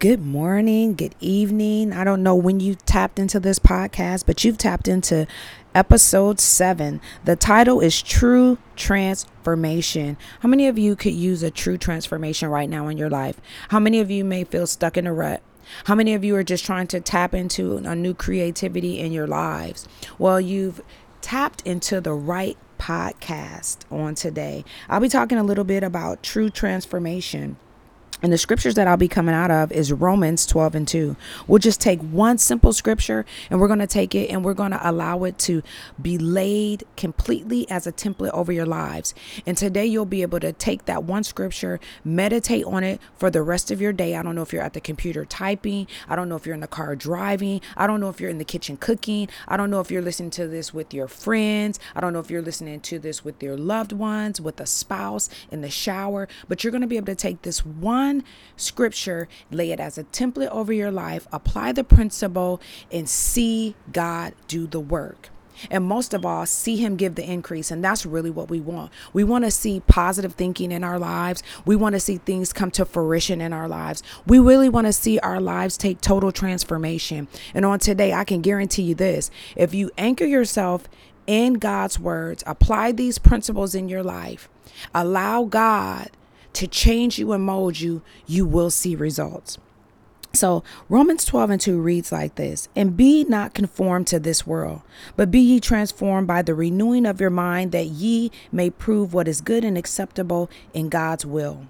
Good morning, good evening. I don't know when you tapped into this podcast, but you've tapped into episode seven. The title is True Transformation. How many of you could use a true transformation right now in your life? How many of you may feel stuck in a rut? How many of you are just trying to tap into a new creativity in your lives? Well, you've tapped into the right podcast on today. I'll be talking a little bit about true transformation. And the scriptures that I'll be coming out of is Romans 12 and 2. We'll just take one simple scripture and we're going to take it and we're going to allow it to be laid completely as a template over your lives. And today you'll be able to take that one scripture, meditate on it for the rest of your day. I don't know if you're at the computer typing. I don't know if you're in the car driving. I don't know if you're in the kitchen cooking. I don't know if you're listening to this with your friends. I don't know if you're listening to this with your loved ones, with a spouse in the shower. But you're going to be able to take this one one scripture, lay it as a template over your life, apply the principle, and see God do the work. And most of all, see Him give the increase. And that's really what we want. We want to see positive thinking in our lives. We want to see things come to fruition in our lives. We really want to see our lives take total transformation. And on today, I can guarantee you this if you anchor yourself in God's words, apply these principles in your life, allow God to change you and mold you, you will see results. So Romans 12 and 2 reads like this And be not conformed to this world, but be ye transformed by the renewing of your mind, that ye may prove what is good and acceptable in God's will.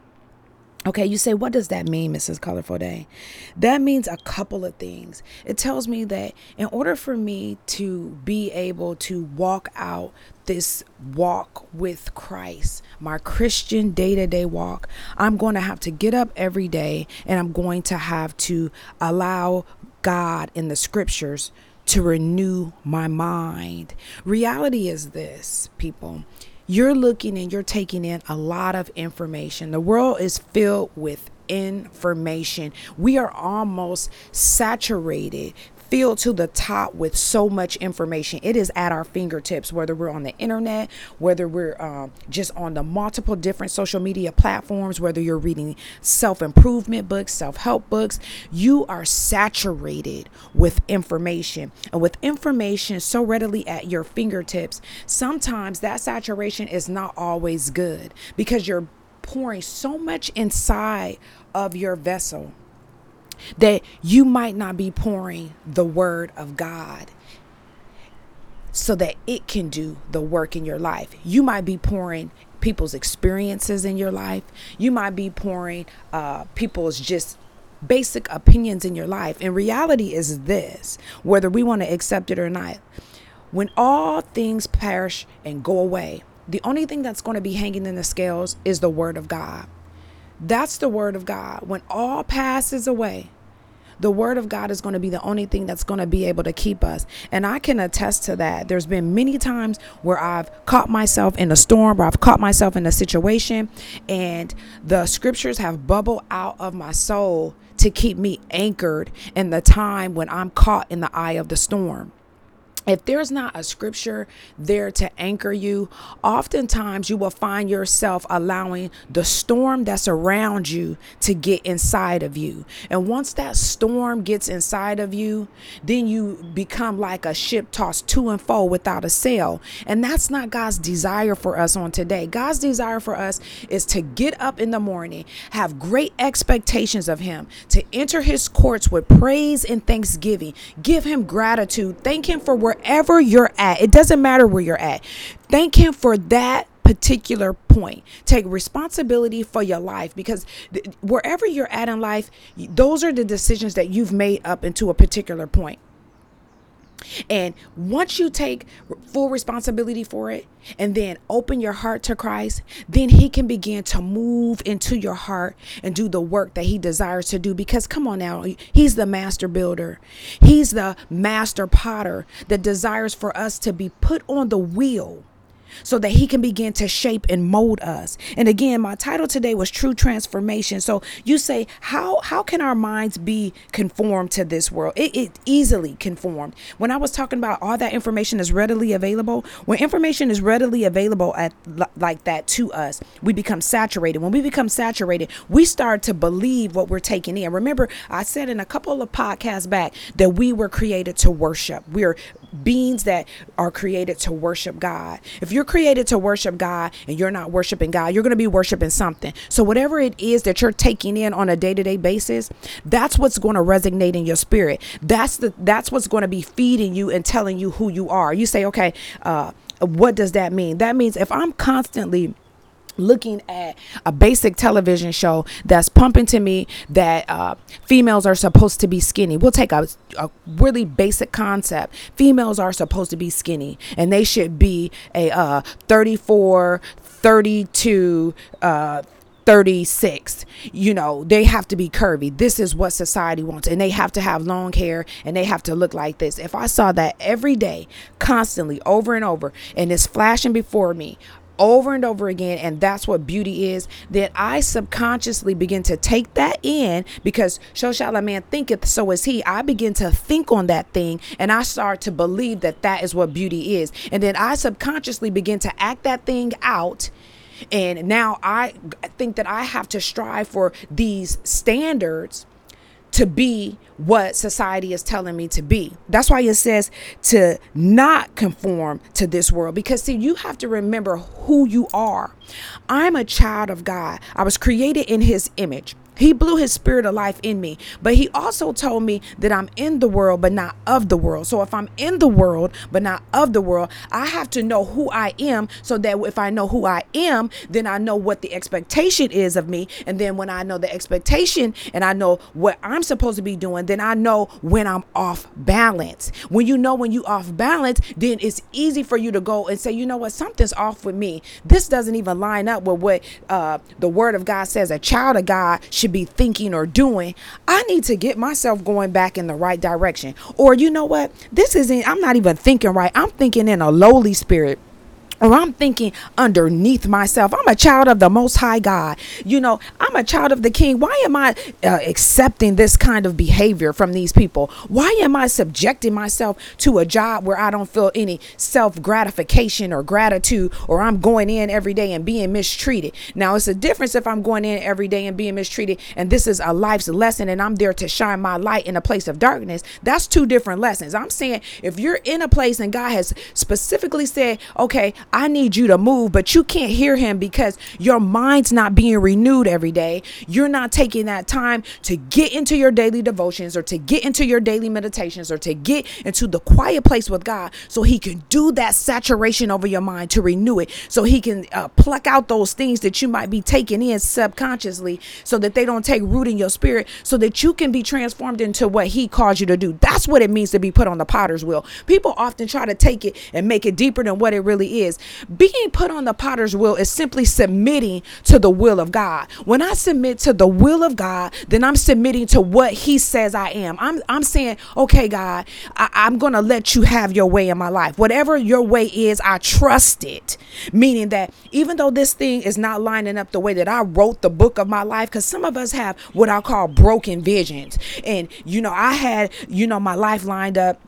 Okay, you say, what does that mean, Mrs. Colorful Day? That means a couple of things. It tells me that in order for me to be able to walk out this walk with Christ, my Christian day to day walk, I'm going to have to get up every day and I'm going to have to allow God in the scriptures to renew my mind. Reality is this, people you're looking and you're taking in a lot of information. The world is filled with information. We are almost saturated filled to the top with so much information. It is at our fingertips, whether we're on the internet, whether we're um, just on the multiple different social media platforms, whether you're reading self improvement books, self help books, you are saturated with information. And with information so readily at your fingertips, sometimes that saturation is not always good because you're pouring so much inside of your vessel that you might not be pouring the word of God so that it can do the work in your life. You might be pouring people's experiences in your life. You might be pouring uh, people's just basic opinions in your life. And reality is this whether we want to accept it or not. When all things perish and go away, the only thing that's going to be hanging in the scales is the word of God. That's the word of God. When all passes away, the word of God is going to be the only thing that's going to be able to keep us. And I can attest to that. There's been many times where I've caught myself in a storm, where I've caught myself in a situation, and the scriptures have bubbled out of my soul to keep me anchored in the time when I'm caught in the eye of the storm if there's not a scripture there to anchor you, oftentimes you will find yourself allowing the storm that's around you to get inside of you. And once that storm gets inside of you, then you become like a ship tossed to and fro without a sail. And that's not God's desire for us on today. God's desire for us is to get up in the morning, have great expectations of Him, to enter His courts with praise and thanksgiving, give Him gratitude, thank Him for where wherever you're at, it doesn't matter where you're at. Thank Him for that particular point. Take responsibility for your life because th- wherever you're at in life, those are the decisions that you've made up into a particular point. And once you take full responsibility for it and then open your heart to Christ, then He can begin to move into your heart and do the work that He desires to do. Because come on now, He's the master builder, He's the master potter that desires for us to be put on the wheel so that he can begin to shape and mold us. And again, my title today was true transformation. So you say, how how can our minds be conformed to this world? It, it easily conformed. When I was talking about all that information is readily available, when information is readily available at like that to us, we become saturated. When we become saturated, we start to believe what we're taking in. Remember, I said in a couple of podcasts back that we were created to worship. We're beings that are created to worship God. If you're created to worship God and you're not worshiping God, you're going to be worshiping something. So whatever it is that you're taking in on a day-to-day basis, that's what's going to resonate in your spirit. That's the that's what's going to be feeding you and telling you who you are. You say, "Okay, uh what does that mean?" That means if I'm constantly looking at a basic television show that's pumping to me that uh, females are supposed to be skinny. We'll take a, a, really basic concept. Females are supposed to be skinny and they should be a uh, 34, 32, uh, 36 you know they have to be curvy this is what society wants and they have to have long hair and they have to look like this if i saw that every day constantly over and over and it's flashing before me over and over again and that's what beauty is then i subconsciously begin to take that in because so shall a man thinketh so is he. I begin to think on that thing and i start to believe that that is what beauty is. And then i subconsciously begin to act that thing out and now i think that i have to strive for these standards to be what society is telling me to be. That's why it says to not conform to this world because see you have to remember who you are. I'm a child of God. I was created in his image. He blew his spirit of life in me, but he also told me that I'm in the world, but not of the world. So if I'm in the world, but not of the world, I have to know who I am so that if I know who I am, then I know what the expectation is of me. And then when I know the expectation and I know what I'm supposed to be doing, then I know when I'm off balance. When you know when you off balance, then it's easy for you to go and say, you know what, something's off with me. This doesn't even line up with what uh, the word of God says a child of God should should be thinking or doing, I need to get myself going back in the right direction. Or you know what? This isn't, I'm not even thinking right. I'm thinking in a lowly spirit or I'm thinking underneath myself. I'm a child of the Most High God. You know, I'm a child of the King. Why am I uh, accepting this kind of behavior from these people? Why am I subjecting myself to a job where I don't feel any self gratification or gratitude, or I'm going in every day and being mistreated? Now, it's a difference if I'm going in every day and being mistreated, and this is a life's lesson, and I'm there to shine my light in a place of darkness. That's two different lessons. I'm saying if you're in a place and God has specifically said, okay, I need you to move, but you can't hear him because your mind's not being renewed every day. You're not taking that time to get into your daily devotions or to get into your daily meditations or to get into the quiet place with God so he can do that saturation over your mind to renew it so he can uh, pluck out those things that you might be taking in subconsciously so that they don't take root in your spirit so that you can be transformed into what he calls you to do. That's what it means to be put on the potter's wheel. People often try to take it and make it deeper than what it really is is being put on the potter's wheel is simply submitting to the will of God. When I submit to the will of God, then I'm submitting to what He says I am. I'm, I'm saying, okay, God, I, I'm going to let you have your way in my life. Whatever your way is, I trust it. Meaning that even though this thing is not lining up the way that I wrote the book of my life, because some of us have what I call broken visions. And, you know, I had, you know, my life lined up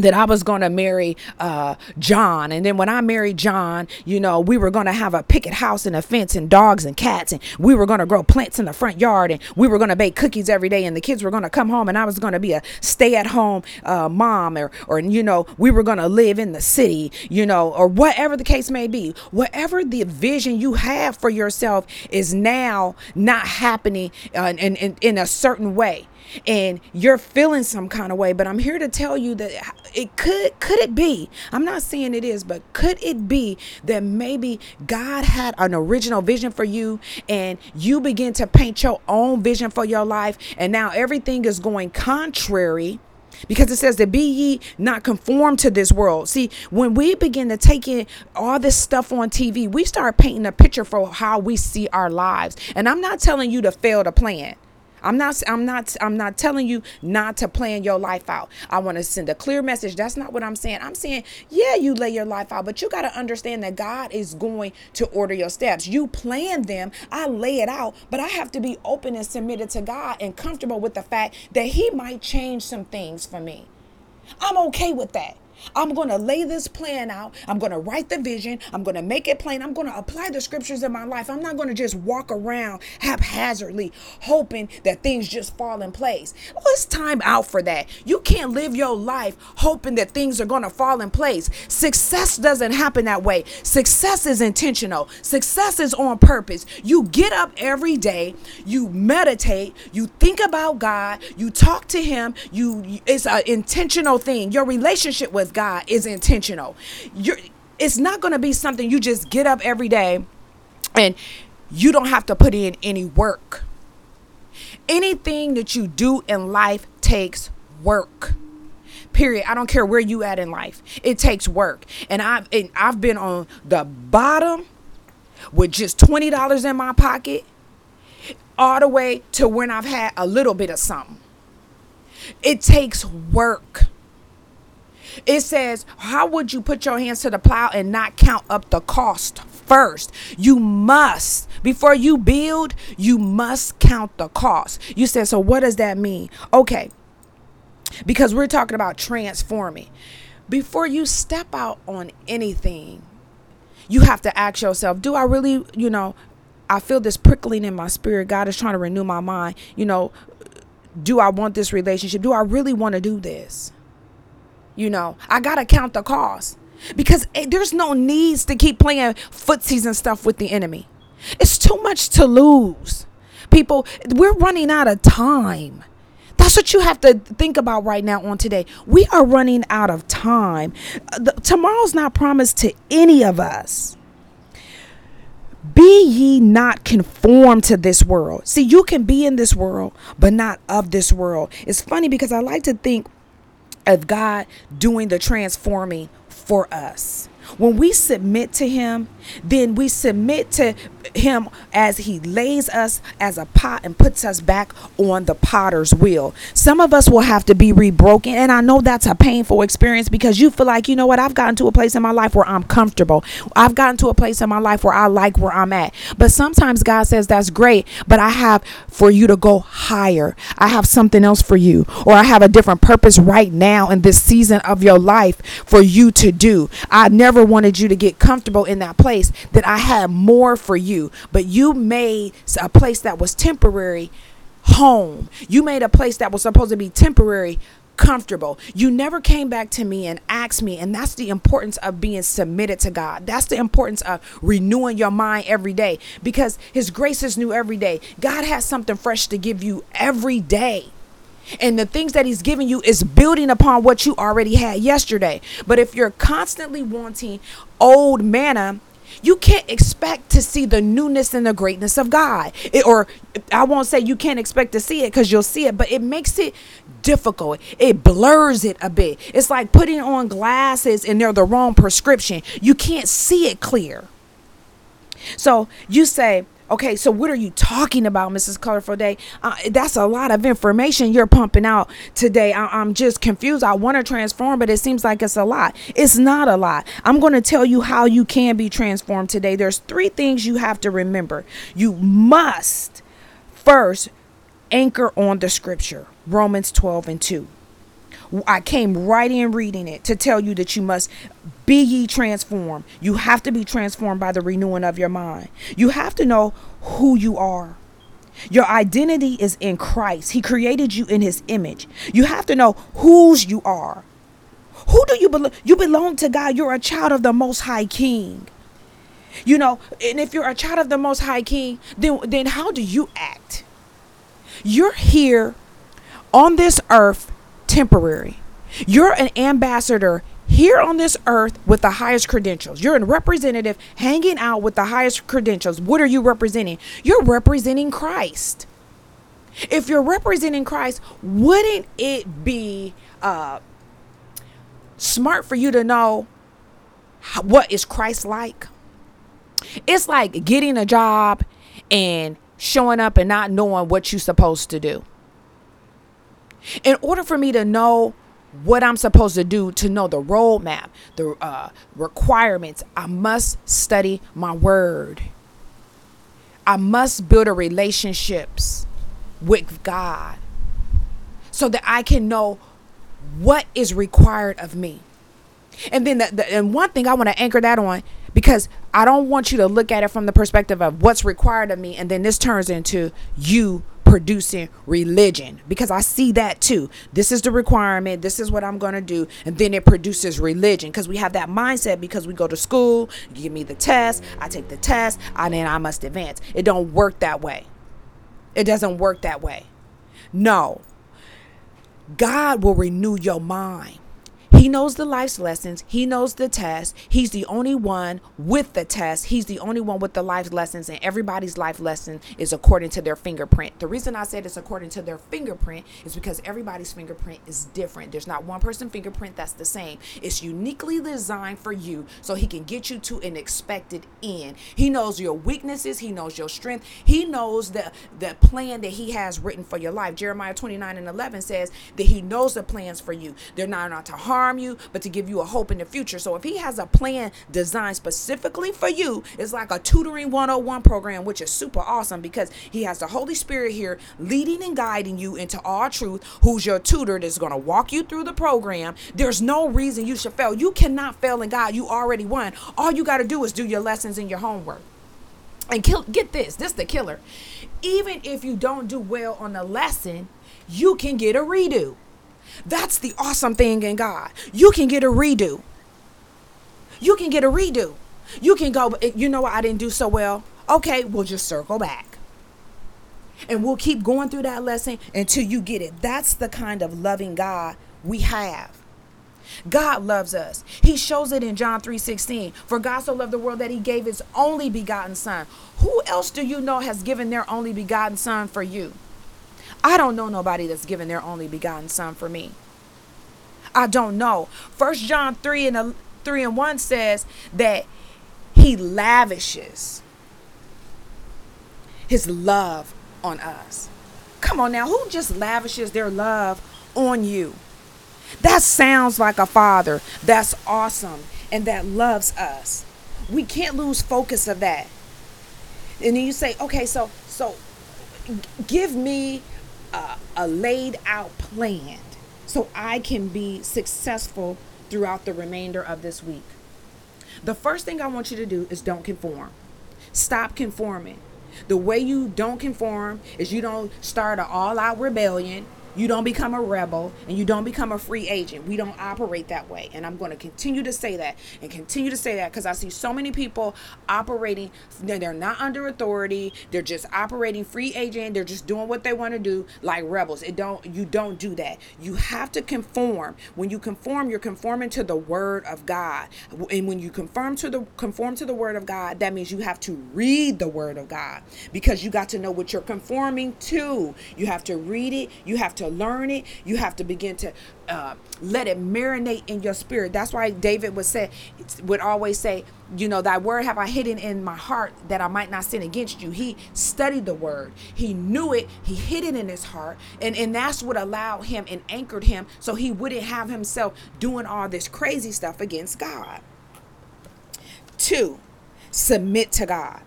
that I was going to marry uh, John. And then when I married John, you know, we were going to have a picket house and a fence and dogs and cats. And we were going to grow plants in the front yard. And we were going to bake cookies every day. And the kids were going to come home. And I was going to be a stay at home uh, mom. Or, or, you know, we were going to live in the city, you know, or whatever the case may be. Whatever the vision you have for yourself is now not happening uh, in, in, in a certain way and you're feeling some kind of way but i'm here to tell you that it could could it be i'm not saying it is but could it be that maybe god had an original vision for you and you begin to paint your own vision for your life and now everything is going contrary because it says that be ye not conformed to this world. See, when we begin to take in all this stuff on TV, we start painting a picture for how we see our lives. And I'm not telling you to fail to plan. I'm not I'm not I'm not telling you not to plan your life out. I want to send a clear message. That's not what I'm saying. I'm saying, yeah, you lay your life out, but you got to understand that God is going to order your steps. You plan them, I lay it out, but I have to be open and submitted to God and comfortable with the fact that he might change some things for me. I'm okay with that. I'm going to lay this plan out. I'm going to write the vision. I'm going to make it plain. I'm going to apply the scriptures in my life. I'm not going to just walk around haphazardly hoping that things just fall in place. Well, it's time out for that. You can't live your life hoping that things are going to fall in place. Success doesn't happen that way. Success is intentional, success is on purpose. You get up every day, you meditate, you think about God, you talk to Him. You it's an intentional thing. Your relationship with with God is intentional. You're it's not going to be something you just get up every day and you don't have to put in any work. Anything that you do in life takes work. Period. I don't care where you at in life. It takes work. And I've and I've been on the bottom with just $20 in my pocket all the way to when I've had a little bit of something. It takes work. It says, How would you put your hands to the plow and not count up the cost first? You must, before you build, you must count the cost. You said, So what does that mean? Okay, because we're talking about transforming. Before you step out on anything, you have to ask yourself, Do I really, you know, I feel this prickling in my spirit. God is trying to renew my mind. You know, do I want this relationship? Do I really want to do this? You know, I got to count the cost because eh, there's no needs to keep playing footsies and stuff with the enemy. It's too much to lose. People, we're running out of time. That's what you have to think about right now on today. We are running out of time. Uh, the, tomorrow's not promised to any of us. Be ye not conformed to this world. See, you can be in this world, but not of this world. It's funny because I like to think of God doing the transforming for us. When we submit to Him, then we submit to Him as He lays us as a pot and puts us back on the potter's wheel. Some of us will have to be rebroken, and I know that's a painful experience because you feel like, you know what, I've gotten to a place in my life where I'm comfortable. I've gotten to a place in my life where I like where I'm at. But sometimes God says, that's great, but I have for you to go higher. I have something else for you, or I have a different purpose right now in this season of your life for you to do. I never wanted you to get comfortable in that place that I had more for you, but you made a place that was temporary home. You made a place that was supposed to be temporary comfortable. You never came back to me and asked me. And that's the importance of being submitted to God. That's the importance of renewing your mind every day because His grace is new every day. God has something fresh to give you every day. And the things that he's giving you is building upon what you already had yesterday. But if you're constantly wanting old manna, you can't expect to see the newness and the greatness of God. It, or I won't say you can't expect to see it because you'll see it, but it makes it difficult. It blurs it a bit. It's like putting on glasses and they're the wrong prescription. You can't see it clear. So you say, Okay, so what are you talking about, Mrs. Colorful Day? Uh, that's a lot of information you're pumping out today. I- am just confused. I want to transform, but it seems like it's a lot. It's not a lot. I'm going to tell you how you can be transformed today. There's three things you have to remember. You must first anchor on the scripture, Romans 12 and 2. I came right in reading it to tell you that you must be ye transformed. You have to be transformed by the renewing of your mind. You have to know who you are. Your identity is in Christ. He created you in his image. You have to know whose you are. Who do you belong? You belong to God. You're a child of the most high king. You know, and if you're a child of the most high king, then then how do you act? You're here on this earth temporary. You're an ambassador here on this earth with the highest credentials. You're a representative hanging out with the highest credentials. What are you representing? You're representing Christ. If you're representing Christ, wouldn't it be uh, smart for you to know what is Christ like? It's like getting a job and showing up and not knowing what you're supposed to do. In order for me to know what I'm supposed to do, to know the roadmap, the uh, requirements, I must study my word. I must build a relationships with God so that I can know what is required of me. And then the, the, and one thing I want to anchor that on because I don't want you to look at it from the perspective of what's required of me and then this turns into you producing religion because I see that too. This is the requirement, this is what I'm going to do and then it produces religion because we have that mindset because we go to school, give me the test, I take the test, and then I must advance. It don't work that way. It doesn't work that way. No. God will renew your mind. He knows the life's lessons. He knows the test. He's the only one with the test. He's the only one with the life lessons, and everybody's life lesson is according to their fingerprint. The reason I said it's according to their fingerprint is because everybody's fingerprint is different. There's not one person fingerprint that's the same. It's uniquely designed for you so he can get you to an expected end. He knows your weaknesses, he knows your strength, he knows the the plan that he has written for your life. Jeremiah 29 and 11 says that he knows the plans for you. They're not, not to harm harm you, but to give you a hope in the future. So if he has a plan designed specifically for you, it's like a tutoring 101 program, which is super awesome because he has the Holy Spirit here leading and guiding you into all truth, who's your tutor that's going to walk you through the program. There's no reason you should fail. You cannot fail in God. You already won. All you got to do is do your lessons and your homework. And kill, get this, this the killer. Even if you don't do well on the lesson, you can get a redo. That's the awesome thing in God. You can get a redo. You can get a redo. You can go, you know what, I didn't do so well. Okay, we'll just circle back. And we'll keep going through that lesson until you get it. That's the kind of loving God we have. God loves us. He shows it in John 3:16. For God so loved the world that he gave his only begotten son. Who else do you know has given their only begotten son for you? I don't know nobody that's given their only begotten son for me. I don't know. First John 3 and 3 and 1 says that he lavishes his love on us. Come on now, who just lavishes their love on you? That sounds like a father that's awesome and that loves us. We can't lose focus of that. And then you say, okay, so so give me a, a laid out plan so I can be successful throughout the remainder of this week. The first thing I want you to do is don't conform. Stop conforming. The way you don't conform is you don't start an all out rebellion you don't become a rebel and you don't become a free agent. We don't operate that way. And I'm going to continue to say that and continue to say that because I see so many people operating. They're not under authority. They're just operating free agent. They're just doing what they want to do like rebels. It don't you don't do that. You have to conform. When you conform, you're conforming to the word of God. And when you conform to the conform to the word of God, that means you have to read the word of God because you got to know what you're conforming to. You have to read it. You have to learn it. You have to begin to uh, let it marinate in your spirit. That's why David would say, would always say, you know, thy word have I hidden in my heart that I might not sin against you. He studied the word. He knew it. He hid it in his heart. And, and that's what allowed him and anchored him so he wouldn't have himself doing all this crazy stuff against God. Two, submit to God.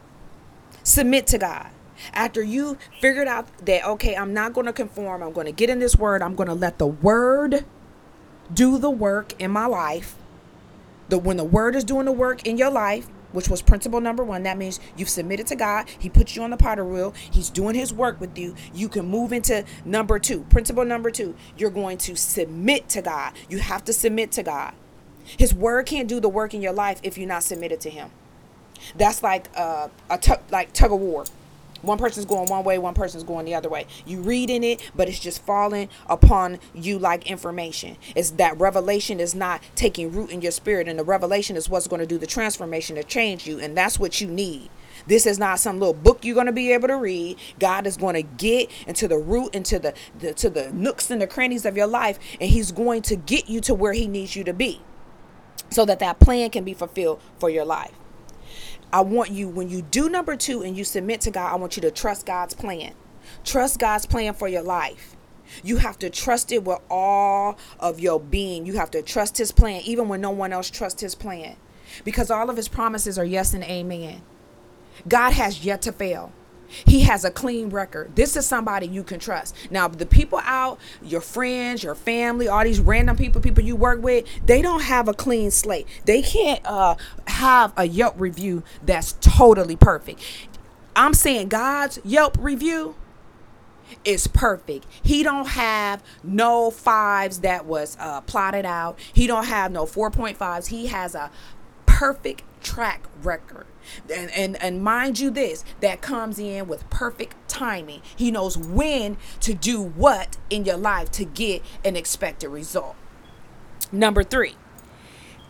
Submit to God. After you figured out that, okay, I'm not going to conform, I'm going to get in this word, I'm going to let the word do the work in my life. The, when the word is doing the work in your life, which was principle number one. That means you've submitted to God. He puts you on the potter wheel. He's doing his work with you. You can move into number two. Principle number two, you're going to submit to God. You have to submit to God. His word can't do the work in your life if you're not submitted to him. That's like uh, a tug, like tug of war. One person's going one way, one person's going the other way. You reading it, but it's just falling upon you like information. It's that revelation is not taking root in your spirit, and the revelation is what's going to do the transformation to change you, and that's what you need. This is not some little book you're going to be able to read. God is going to get into the root, into the, the to the nooks and the crannies of your life, and He's going to get you to where He needs you to be, so that that plan can be fulfilled for your life. I want you, when you do number two and you submit to God, I want you to trust God's plan. Trust God's plan for your life. You have to trust it with all of your being. You have to trust His plan, even when no one else trusts His plan. Because all of His promises are yes and amen. God has yet to fail. He has a clean record. This is somebody you can trust. Now, the people out, your friends, your family, all these random people, people you work with, they don't have a clean slate. They can't uh, have a Yelp review that's totally perfect. I'm saying God's Yelp review is perfect. He don't have no fives that was uh, plotted out. He don't have no 4.5s. He has a perfect track record. And, and and mind you this that comes in with perfect timing he knows when to do what in your life to get an expected result number three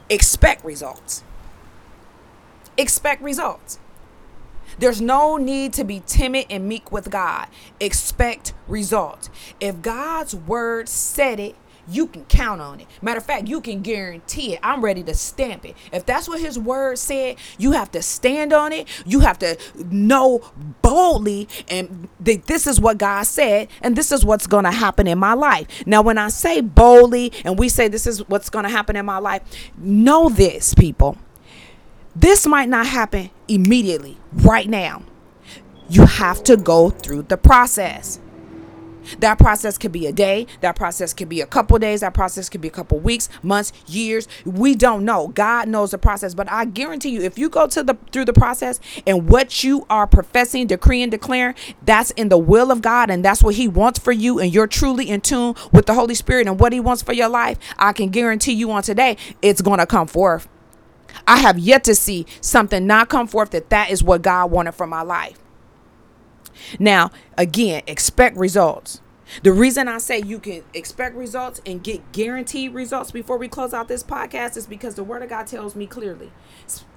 expect results expect results there's no need to be timid and meek with God. Expect results. If God's word said it, you can count on it. Matter of fact, you can guarantee it. I'm ready to stamp it. If that's what his word said, you have to stand on it. You have to know boldly and that this is what God said and this is what's going to happen in my life. Now, when I say boldly and we say this is what's going to happen in my life, know this, people. This might not happen immediately, right now. You have to go through the process. That process could be a day, that process could be a couple days, that process could be a couple weeks, months, years. We don't know. God knows the process, but I guarantee you if you go to the through the process and what you are professing, decreeing, declaring, that's in the will of God and that's what he wants for you and you're truly in tune with the Holy Spirit and what he wants for your life, I can guarantee you on today it's going to come forth. I have yet to see something not come forth that that is what God wanted for my life. Now, again, expect results. The reason I say you can expect results and get guaranteed results before we close out this podcast is because the Word of God tells me clearly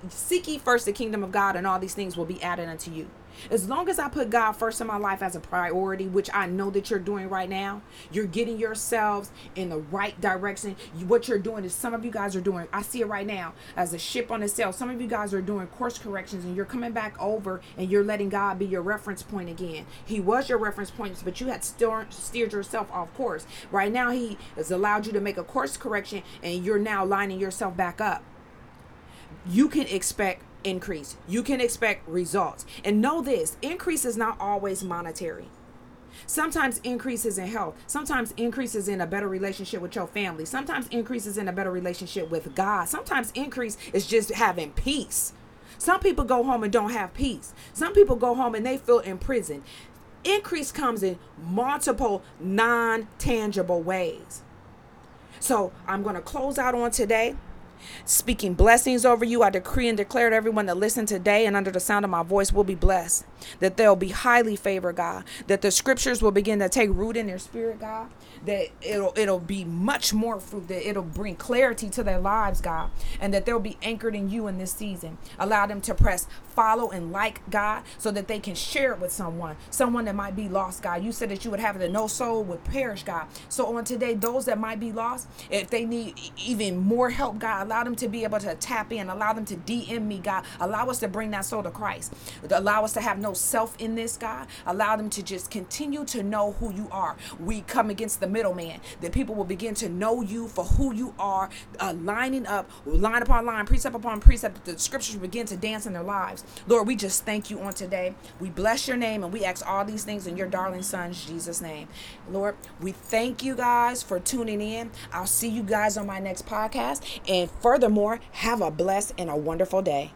seek ye first the kingdom of God, and all these things will be added unto you. As long as I put God first in my life as a priority, which I know that you're doing right now, you're getting yourselves in the right direction. What you're doing is some of you guys are doing, I see it right now as a ship on a sail. Some of you guys are doing course corrections and you're coming back over and you're letting God be your reference point again. He was your reference point, but you had steered yourself off course. Right now, He has allowed you to make a course correction and you're now lining yourself back up. You can expect increase. You can expect results. And know this increase is not always monetary. Sometimes increases in health. Sometimes increases in a better relationship with your family. Sometimes increases in a better relationship with God. Sometimes increase is just having peace. Some people go home and don't have peace. Some people go home and they feel imprisoned. Increase comes in multiple non tangible ways. So I'm going to close out on today Speaking blessings over you, I decree and declare to everyone that listen today and under the sound of my voice will be blessed. That they'll be highly favored, God. That the scriptures will begin to take root in their spirit, God. That it'll it'll be much more fruit. That it'll bring clarity to their lives, God. And that they'll be anchored in you in this season. Allow them to press follow and like God so that they can share it with someone. Someone that might be lost, God. You said that you would have that no soul would perish, God. So on today, those that might be lost, if they need even more help, God, allow them to be able to tap in, allow them to DM me, God. Allow us to bring that soul to Christ. Allow us to have no self in this, God. Allow them to just continue to know who you are. We come against the middleman, that people will begin to know you for who you are, uh, lining up, line upon line, precept upon precept, the scriptures begin to dance in their lives. Lord, we just thank you on today. We bless your name and we ask all these things in your darling son's Jesus' name. Lord, we thank you guys for tuning in. I'll see you guys on my next podcast. And furthermore, have a blessed and a wonderful day.